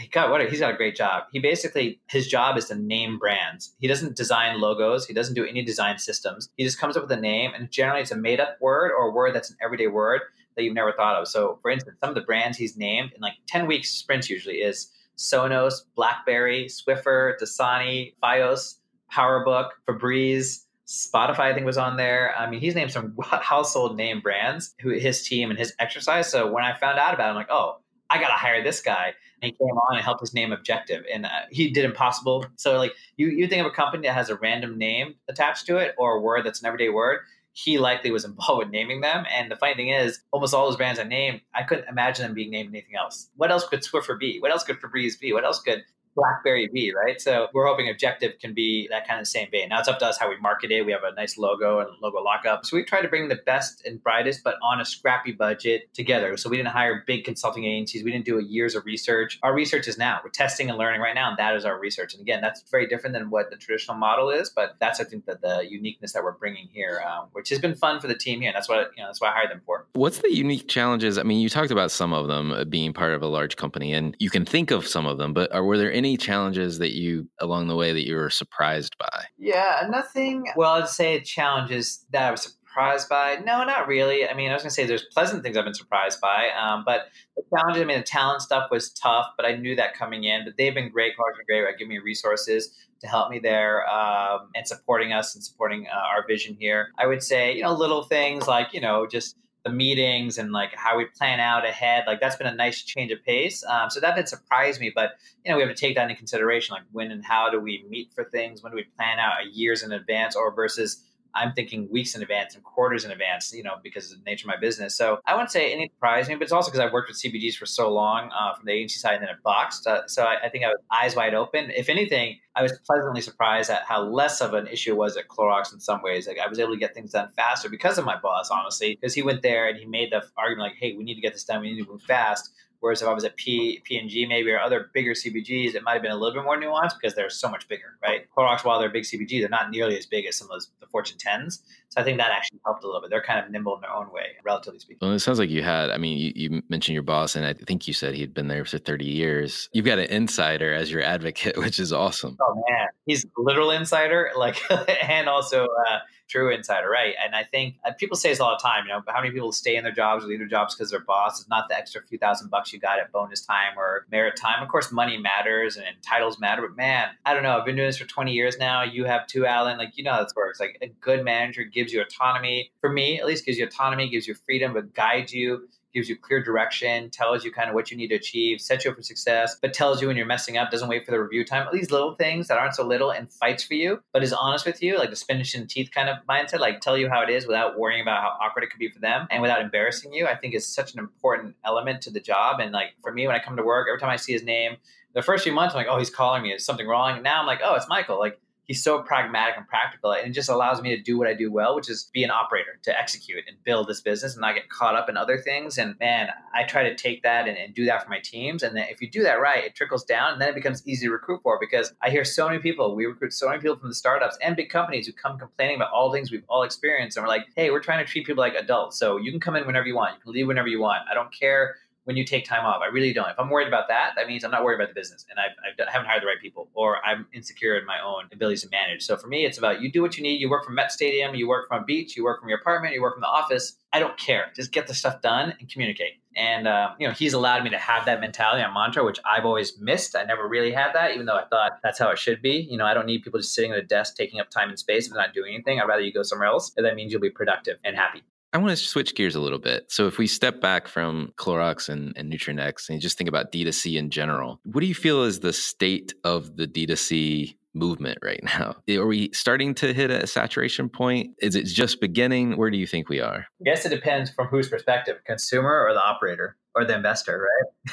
got what he's got a great job. He basically his job is to name brands. He doesn't design logos. He doesn't do any design systems. He just comes up with a name, and generally it's a made up word or a word that's an everyday word that you've never thought of. So, for instance, some of the brands he's named in like ten weeks sprints usually is Sonos, BlackBerry, Swiffer, Dasani, FiOS, PowerBook, Febreze. Spotify, I think, was on there. I mean, he's named some [LAUGHS] household name brands who his team and his exercise. So when I found out about it, I'm like, oh, I got to hire this guy. And he came on and helped us name Objective, and uh, he did impossible. So like you, you think of a company that has a random name attached to it or a word that's an everyday word. He likely was [LAUGHS] involved with naming them. And the funny thing is, almost all those brands I named, I couldn't imagine them being named anything else. What else could Swiffer be? What else could Febreze be? What else could BlackBerry V, right? So we're hoping Objective can be that kind of same vein. Now it's up to us how we market it. We have a nice logo and logo lockup. So we try to bring the best and brightest, but on a scrappy budget together. So we didn't hire big consulting agencies. We didn't do a years of research. Our research is now. We're testing and learning right now, and that is our research. And again, that's very different than what the traditional model is, but that's I think that the uniqueness that we're bringing here, um, which has been fun for the team here. And that's what you know. That's what I hired them for. What's the unique challenges? I mean, you talked about some of them uh, being part of a large company, and you can think of some of them, but are, were there any challenges that you along the way that you were surprised by? Yeah, nothing. Well, I'd say challenges that I was surprised by. No, not really. I mean, I was gonna say there's pleasant things I've been surprised by, um, but the challenges. I mean, the talent stuff was tough, but I knew that coming in. But they've been great. Clorox's great at giving me resources to help me there um, and supporting us and supporting uh, our vision here. I would say, you know, little things like you know just the meetings and like how we plan out ahead like that's been a nice change of pace. Um, so that did surprise me but you know we have to take that into consideration like when and how do we meet for things? When do we plan out a years in advance or versus I'm thinking weeks in advance and quarters in advance, you know, because of the nature of my business. So I wouldn't say any surprise me, but it's also because I've worked with CPGs for so long uh, from the agency side and then at Boxed. Uh, so I, I, think I was eyes wide open. If anything, I was pleasantly surprised at how less of an issue it was at Clorox in some ways. Like I was able to get things done faster because of my boss, honestly, because he went there and he made the argument like, hey, we need to get this done. We need to move fast. Whereas if I was at P and G maybe or other bigger CPGs, it might have been a little bit more nuanced because they're so much bigger, right? Clorox, while they're big CPG, they're not nearly as big as some of those the Fortune tens. So I think that actually helped a little bit. They're kind of nimble in their own way, relatively speaking. Well, it sounds like you had. I mean, you, you mentioned your boss, and I think you said he'd been there for thirty years. You've got an insider as your advocate, [LAUGHS] which is awesome. Oh man, he's a literal insider, like, [LAUGHS] and also. Uh, true insider, right? And I think uh, people say this all the time. You know, how many people stay in their jobs or leave their jobs because their boss is not the extra few thousand bucks you got at bonus time or merit time. Of course, money matters and titles matter, but man, I don't know. I've been doing this for 20 years now. You have two, Alan. Like you know how this works. Like a good manager gives you autonomy. For me, at least, gives you autonomy, gives you freedom, but guides you gives you clear direction, tells you kind of what you need to achieve, sets you up for success, but tells you when you're messing up, doesn't wait for the review time. All these little things that aren't so little and fights for you, but is honest with you, like the spinach in the teeth kind of mindset, like tell you how it is without worrying about how awkward it could be for them and without embarrassing you, I think is such an important element to the job. And like for me, when I come to work, every time I see his name, the first few months, I'm like, oh, he's calling me. Is something wrong? And now I'm like, oh, it's Michael. Like he's so pragmatic and practical, and it just allows me to do what I do well, which is be an operator to execute and build this business and not get caught up in other things. And man, I try to take that and, and do that for my teams. And then if you do that right, it trickles down, and then it becomes easy to recruit for because I hear so many people. We recruit so many people from the startups and big companies who come complaining about all things we've all experienced, and we're like, hey, we're trying to treat people like adults, so you can come in whenever you want, you can leave whenever you want. I don't care when you take time off. I really don't. If I'm worried about that, that means I'm not worried about the business and I've, I've, I have not hired the right people or I'm insecure in my own abilities to manage. So for me, it's about you do what you need. You work from Met Stadium, you work from a beach, you work from your apartment, you work from the office. I don't care. Just get the stuff done and communicate. And uh, you know, he's allowed me to have that mentality and mantra, which I've always missed. I never really had that, even though I thought that's how it should be. You know, I don't need people just sitting at a desk taking up time and space if they're not doing anything. I'd rather you go somewhere else. And that means you'll be productive and happy. I want to switch gears a little bit. So, if we step back from Clorox and, and Nutranext and you just think about D2C in general, what do you feel is the state of the D2C movement right now? [LAUGHS] Are we starting to hit a saturation point? Is it just beginning? Where do you think we are? I guess it depends from whose perspective consumer or the operator or the investor,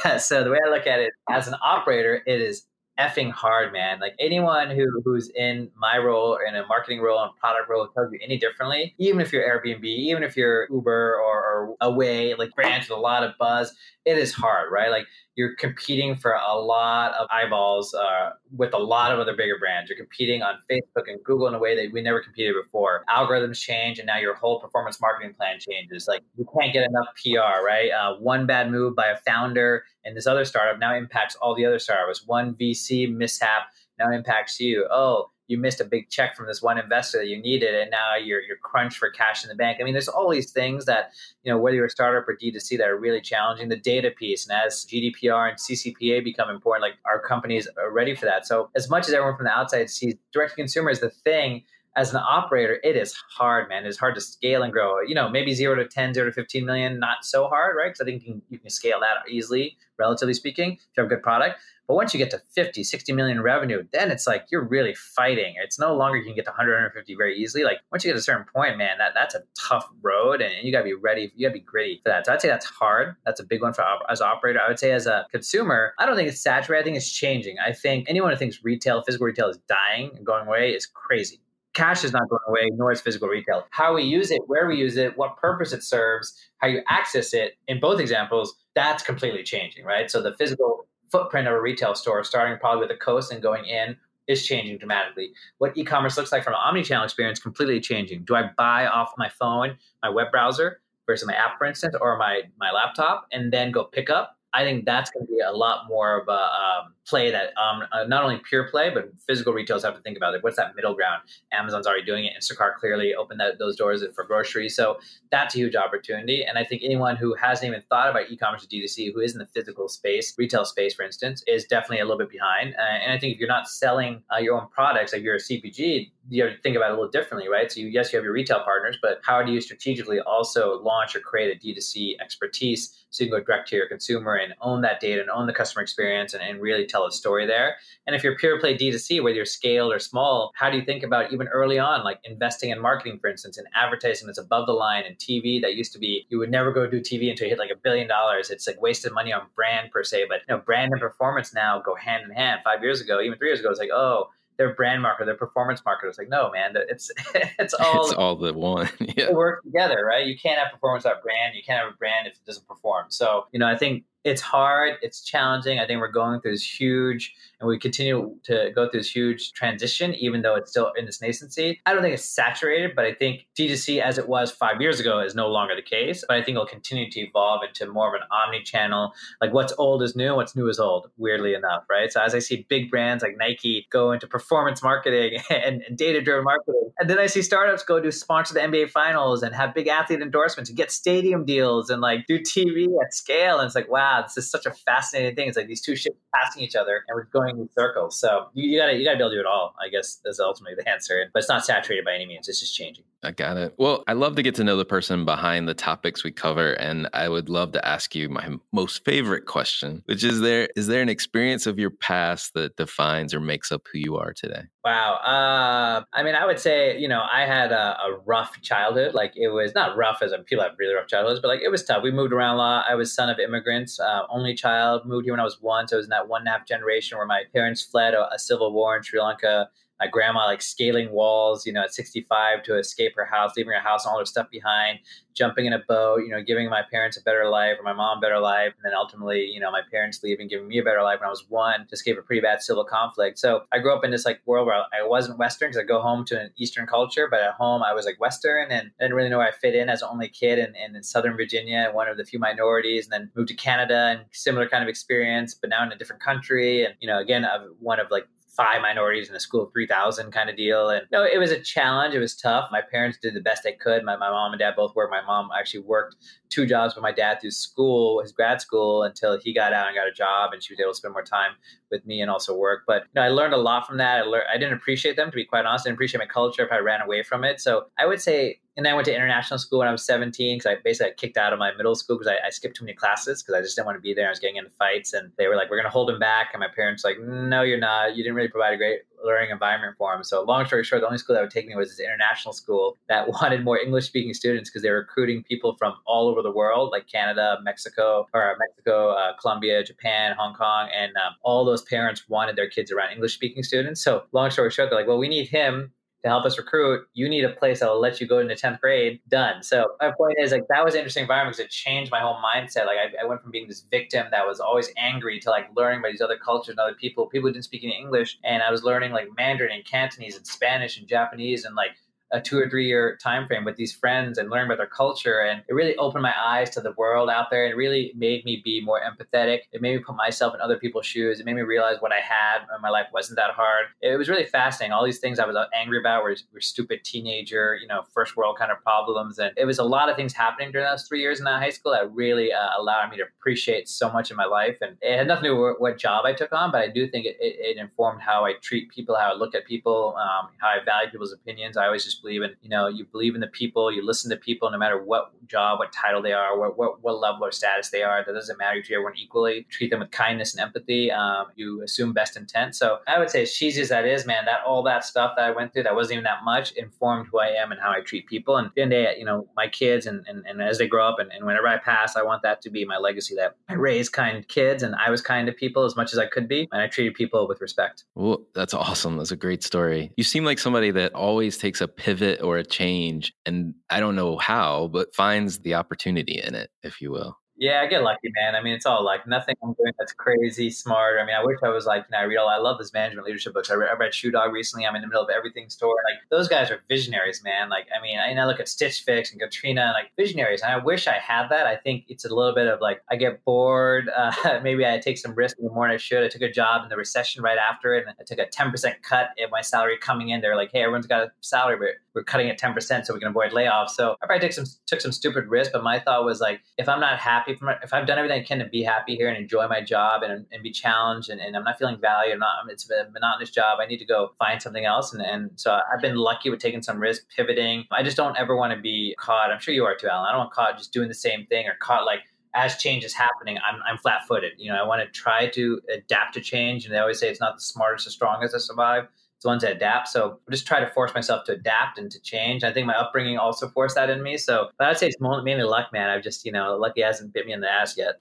right? [LAUGHS] so, the way I look at it as an operator, it is effing hard, man. Like anyone who who's in my role in a marketing role and product role tells you any differently. Even if you're Airbnb, even if you're Uber or, or Away, like brands with a lot of buzz, it is hard, right? Like you're competing for a lot of eyeballs uh, with a lot of other bigger brands. You're competing on Facebook and Google in a way that we never competed before. Algorithms change, and now your whole performance marketing plan changes. Like you can't get enough PR, right? Uh, one bad move by a founder and this other startup now impacts all the other startups. One VC mishap now impacts you. Oh, you missed a big check from this one investor that you needed and now you're you're crunched for cash in the bank. I mean, there's all these things that, you know, whether you're a startup or D2C that are really challenging. The data piece and as GDPR and CCPA become important, like our companies are ready for that. So as much as everyone from the outside sees direct to consumer as the thing, as an operator, it is hard, man. It's hard to scale and grow. You know, maybe zero to 10, zero to 15 million, not so hard, right? Because I think you can, you can scale that easily, relatively speaking, if you have a good product. But once you get to 50, 60 million revenue, then it's like you're really fighting. It's no longer you can get to 100, 150 very easily. Like once you get to a certain point, man, that, that's a tough road and you got to be ready. You got to be gritty for that. So I'd say that's hard. That's a big one for as an operator. I would say as a consumer, I don't think it's saturated. I think it's changing. I think anyone who thinks retail, physical retail is dying and going away is crazy cash is not going away, nor is physical retail. How we use it, where we use it, what purpose it serves, how you access it, in both examples, that's completely changing, right? So the physical footprint of a retail store, starting probably with a coast and going in, is changing dramatically. What e-commerce looks like from an omni-channel experience, completely changing. Do I buy off my phone, my web browser versus my app, for instance, or my my laptop, and then go pick up? I think that's going to be a lot more of a um, play that um, uh, not only pure play, but physical retailers have to think about it. What's that middle ground? Amazon's already doing it. Instacart clearly opened that, those doors for groceries. So that's a huge opportunity. And I think anyone who hasn't even thought about e-commerce or D2C, who is in the physical space, retail space, for instance, is definitely a little bit behind. Uh, and I think if you're not selling uh, your own products, like you're a CPG, you have to think about it a little differently, right? So you, yes, you have your retail partners, but how do you strategically also launch or create a D2C expertise so you can go direct to your consumer and own that data and own the customer experience and, and really tell a story there. And if you're pure play D2C, whether you're scaled or small, how do you think about even early on, like investing in marketing, for instance, in advertising that's above the line and TV that used to be, you would never go do TV until you hit like a billion dollars. It's like wasted money on brand per se, but you know, brand and performance now go hand in hand. Five years ago, even three years ago, it's like, oh, their brand marketer, their performance marketer. It's like, no, man, it's [LAUGHS] [LAUGHS] it's all it's all the one. [LAUGHS] yeah. work together, right? You can't have performance without brand. You can't have a brand if it doesn't perform. So, you know, I think it's hard, it's challenging. I think we're going through this huge, and we continue to go through this huge transition, even though it's still in this nascency. I don't think it's saturated, but I think D2C as it was five years ago is no longer the case. But I think it'll continue to evolve into more of an omni channel. Like what's old is new, what's new is old, weirdly enough, right? So as I see big brands like Nike go into performance marketing [LAUGHS] and, and data driven marketing, and then I see startups go to sponsor the NBA finals and have big athlete endorsements and get stadium deals and like do TV at scale. And it's like, wow, this is such a fascinating thing. It's like these two ships passing each other and we're going in circles. So you, you, gotta you gotta be able to do it all. I guess is ultimately the answer. But it's not saturated by any means. It's just changing. I got it. Well, I love to get to know the person behind the topics we cover, and I would love to ask you my most favorite question, which is there is there an experience of your past that defines or makes up who you are today? Wow. Uh, I mean, I would say you know I had a, a rough childhood. Like it was not rough as people have really rough childhoods, but like it was tough. We moved around a lot. I was son of immigrants, uh, only child. Moved here when I was one, so I was in that one and a half generation where my parents fled a, a civil war in Sri Lanka my grandma like scaling walls, you know, at 65 to escape her house, leaving her house and all her stuff behind, jumping in a boat, you know, giving my parents a better life or my mom a better life. And then ultimately, you know, my parents leaving, giving me a better life when I was one, to escape a pretty bad civil conflict. So I grew up in this like world where I wasn't Western because I go home to an Eastern culture, but at home I was like Western and I didn't really know where I fit in as an only kid in, in, in Southern Virginia, and one of the few minorities, and then moved to Canada and similar kind of experience, but now in a different country. And, you know, again, I'm one of like five minorities in a school of 3,000 kind of deal. And no, it was a challenge. It was tough. My parents did the best they could. My, my mom and dad both worked. My mom actually worked two jobs with my dad through school, his grad school, until he got out and got a job and she was able to spend more time with me and also work. But you know, I learned a lot from that. I, learned, I didn't appreciate them, to be quite honest. I didn't appreciate my culture if I ran away from it. So I would say and then I went to international school when I was 17 because I basically got kicked out of my middle school because I, I, skipped too many classes because I just didn't want to be there. I was getting into fights and they were like, we're going to hold him back. And my parents like, no, you're not. You didn't really provide a great learning environment for him. So long story short, the only school that would take me was this international school that [LAUGHS] wanted more English speaking students because they were recruiting people from all over the world, like Canada, Mexico, or Mexico, uh, Colombia, Japan, Hong Kong. And um, all those parents wanted their kids around English speaking students. So long story short, they're like, well, we need him to help us recruit, you need a place that will let you go into 10th grade. Done. So my point is like that was an interesting environment because it changed my whole mindset. Like I, I, went from being this victim that was always angry to like learning about these other cultures and other people, people who didn't speak any English. And I was learning like Mandarin and Cantonese and Spanish and Japanese and like a two or three year time frame with these friends and learn about their culture. And it really opened my eyes to the world out there and really made me be more empathetic. It made me put myself in other people's shoes. It made me realize what i had in my life wasn't that hard. It was really fascinating. All these things i was angry about were, were stupid teenager you know first world kind of problems. And it was a lot of things happening during those three years in that high school that really uh, allowed me to appreciate so much in my life. And it had nothing to do with what job i took on but i do think it, it, it informed how i treat people how i look at people um, how i value people's opinions. I always just believe in you know you believe in the people you listen to people no matter what job what title they are what, what, what level or status they are that doesn't matter you treat everyone equally treat them with kindness and empathy um, you assume best intent. So i would say as cheesy as that is man that all that stuff that i went through that wasn't even that much informed who i am and how i treat people. And then they you know my kids and, and, and as they grow up and, and whenever i pass i want that to be my legacy that i raised kind kids and i was kind to people as much as i could be and i treated people with respect. Well that's awesome. That's a great story. You seem like somebody that always takes a pivot or a change and I don't know how, but finds the opportunity in it, if you will. Yeah, I get lucky, man. I mean, it's all like nothing I'm doing that's crazy smart. I mean, I wish I was like, you know, I read all, I love this management leadership books. I read, I read Shoe Dog recently. I'm in the middle of everything store. Like those guys are visionaries, man. Like, I mean, I, I look at Stitch Fix and Katrina and like visionaries. And I wish I had that. I think it's a little bit of like, I get bored. Uh, [LAUGHS] maybe I take some risk more than I should. I took a job in the recession right after it and I took a 10% cut in my salary coming in. They're like, hey, everyone's got a salary, but we're cutting it 10% so we can avoid layoffs. So I probably took some, took some stupid risk, but my thought was like, if I'm not happy from if I've done everything I can to be happy here and enjoy my job and, and be challenged and, and I'm not feeling valued. Not, it's a monotonous job. I need to go find something else. And, and so I've been lucky with taking some risk, pivoting. I just don't ever want to be caught. I'm sure you are too, Alan. I don't want caught just doing the same thing or caught like as change is happening, I'm, I'm flat footed. You know, I want to try to adapt to change. And they always say it's not the smartest or strongest that survive the ones that adapt. So I just try to force myself to adapt and to change. I think my upbringing also forced that in me. So but I'd say it's mainly luck, man. I've just, you know, lucky hasn't bit me in the ass yet.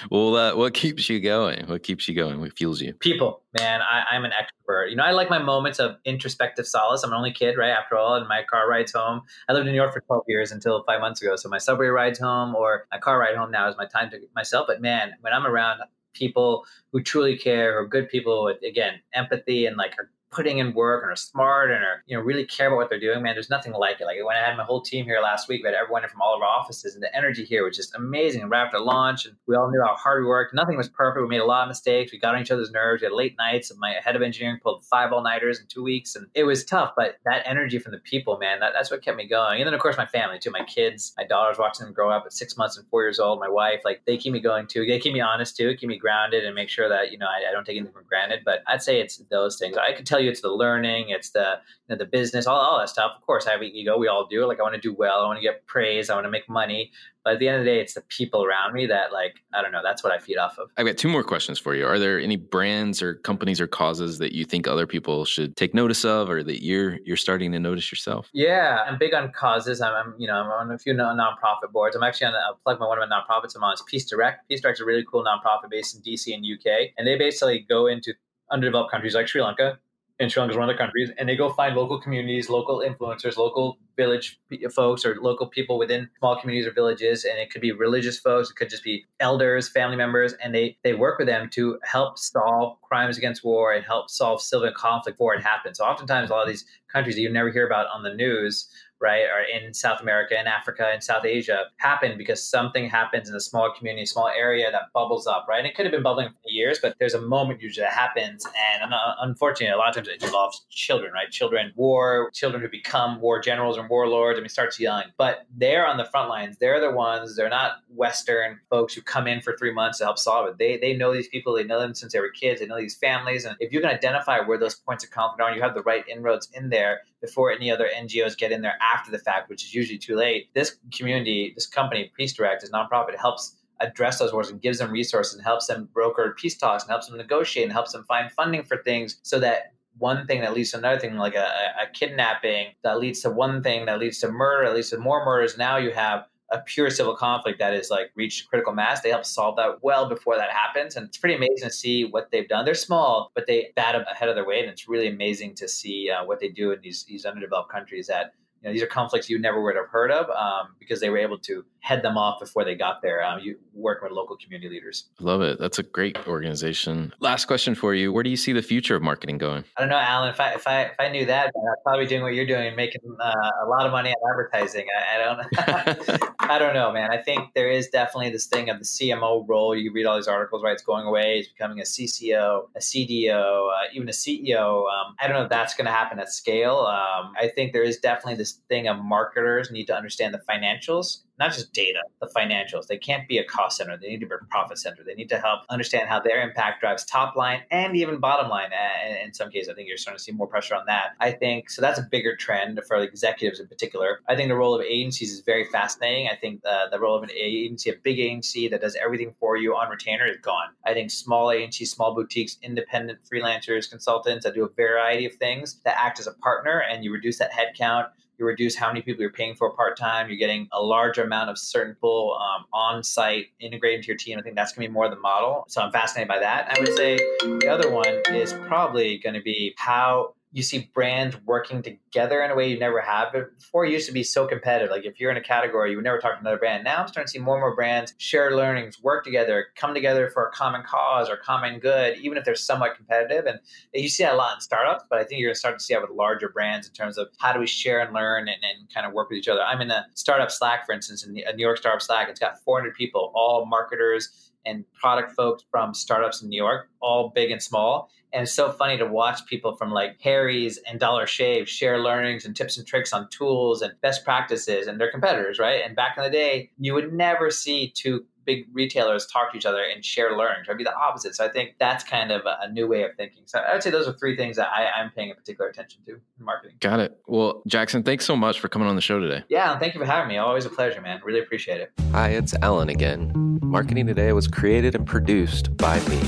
[LAUGHS] well, uh, what keeps you going? What keeps you going? What fuels you? People, man. I, I'm an extrovert. You know, I like my moments of introspective solace. I'm an only kid, right? After all, and my car rides home. I lived in New York for 12 years until five months ago. So my subway rides home or my car ride home now is my time to myself. But man, when I'm around people who truly care, or good people with again empathy and like are putting in work and are smart and are you know really care about what they're doing man there's nothing like it. Like when i had my whole team here last week we had everyone from all of our offices and the energy here was just amazing. And right after launch and we all knew how hard we worked. Nothing was perfect. We made a lot of mistakes. We got on each other's nerves. We had late nights my head of engineering pulled five all-nighters in two weeks and it was tough but that energy from the people man that, that's what kept me going. And then of course my family too my kids my daughters watching them grow up at six months and four years old my wife like they keep me going too. They keep me honest too. Keep me grounded and make sure that you know I, I don't take anything for granted but i'd say it's those things. I could tell you it's the learning, it's the you know, the business, all, all that stuff. Of course, I have an ego. We all do. Like I want to do well. I want to get praise. I want to make money. But at the end of the day, it's the people around me that like I don't know. That's what I feed off of. I've got two more questions for you. Are there any brands or companies or causes that you think other people should take notice of, or that you're you're starting to notice yourself? Yeah, I'm big on causes. I'm, I'm you know I'm on a few non- nonprofit boards. I'm actually on a plug my one of my nonprofits I'm on is Peace Direct. Peace Direct's a really cool nonprofit based in DC and UK, and they basically go into underdeveloped countries like Sri Lanka, and Sri Lanka is one of the countries, and they go find local communities, local influencers, local village folks, or local people within small communities or villages, and it could be religious folks, it could just be elders, family members, and they they work with them to help solve crimes against war and help solve civil conflict before it happens. So oftentimes, a lot of these countries that you never hear about on the news right, or in South America and Africa and South Asia happen because something happens in a small community, small area that bubbles up, right? And it could have been bubbling for years, but there's a moment usually that happens. And uh, unfortunately, a lot of times it involves children, right? Children, war, children who become war generals or warlords. I mean, starts young, but they're on the front lines. They're the ones, they're not Western folks who come in for three months to help solve it. They, they know these people, they know them since they were kids, they know these families. And if you can identify where those points of conflict are, you have the right inroads in there before any other NGOs get in there after the fact, which is usually too late. This community, this company, Peace Direct, is nonprofit, helps address those wars and gives them resources and helps them broker peace talks and helps them negotiate and helps them find funding for things so that one thing that leads to another thing, like a, a kidnapping that leads to one thing that leads to murder, that leads to more murders. Now you have a pure civil conflict that is like reached critical mass. They help solve that well before that happens. And it's pretty amazing to see what they've done. They're small, but they bat ahead of their weight. And it's really amazing to see uh, what they do in these, these underdeveloped countries that you know, these are conflicts you never would have heard of um, because they were able to head them off before they got there. Um, you work with local community leaders. Love it. That's a great organization. Last question for you: Where do you see the future of marketing going? I don't know, Alan. If I if I if I knew that, I'd probably be doing what you're doing and making uh, a lot of money on advertising. I, I don't. [LAUGHS] I don't know, man. I think there is definitely this thing of the CMO role. You read all these articles, right? It's going away. It's becoming a CCO, a CDO, uh, even a CEO. Um, I don't know if that's going to happen at scale. Um, I think there is definitely this thing of marketers need to understand the financials not just data, the financials. They can't be a cost center. They need to be a profit center. They need to help understand how their impact drives top line and even bottom line. And in some cases, I think you're starting to see more pressure on that. I think so. That's a bigger trend for executives in particular. I think the role of agencies is very fascinating. I think the, the role of an agency, a big agency that does everything for you on retainer, is gone. I think small agencies, small boutiques, independent freelancers, consultants that do a variety of things that act as a partner, and you reduce that headcount you reduce how many people you're paying for part time. You're getting a large amount of certain people um, on site integrated into your team. I think that's going to be more of the model. So I'm fascinated by that. I would say the other one is probably going to be how you see brands working together in a way you never have before. It used to be so competitive. Like if you're in a category, you would never talk to another brand. Now I'm starting to see more and more brands share learnings, work together, come together for a common cause or common good, even if they're somewhat competitive. And you see that a lot in startups, but I think you're going to start to see that with larger brands in terms of how do we share and learn and, and kind of work with each other. I'm in a startup Slack, for instance, in a New York startup Slack. It's got 400 people, all marketers and product folks from startups in New York, all big and small and it's so funny to watch people from like Harry's and Dollar Shave share learnings and tips and tricks on tools and best practices and their competitors, right? And back in the day, you would never see two big retailers talk to each other and share learnings. I'd be the opposite. So I think that's kind of a, new way of thinking. So I would say those are three things that I, am paying a particular attention to in marketing. Got it. Well, Jackson, thanks so much for coming on the show today. Yeah, thank you for having me. Always a pleasure, man. Really appreciate it. Hi, it's Alan again. Marketing Today was created and produced by me.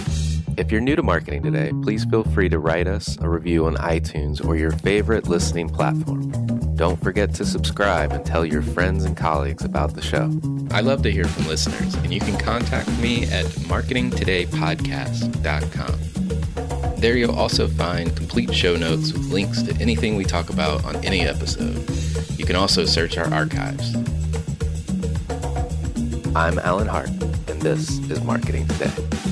If you're new to marketing today, please feel free to write us a review on iTunes or your favorite listening platform. Don't forget to subscribe and tell your friends and colleagues about the show. I love to hear from listeners, and you can contact me at marketingtodaypodcast.com. There you'll also find complete show notes with links to anything we talk about on any episode. You can also search our archives. I'm Alan Hart, and this is Marketing Today.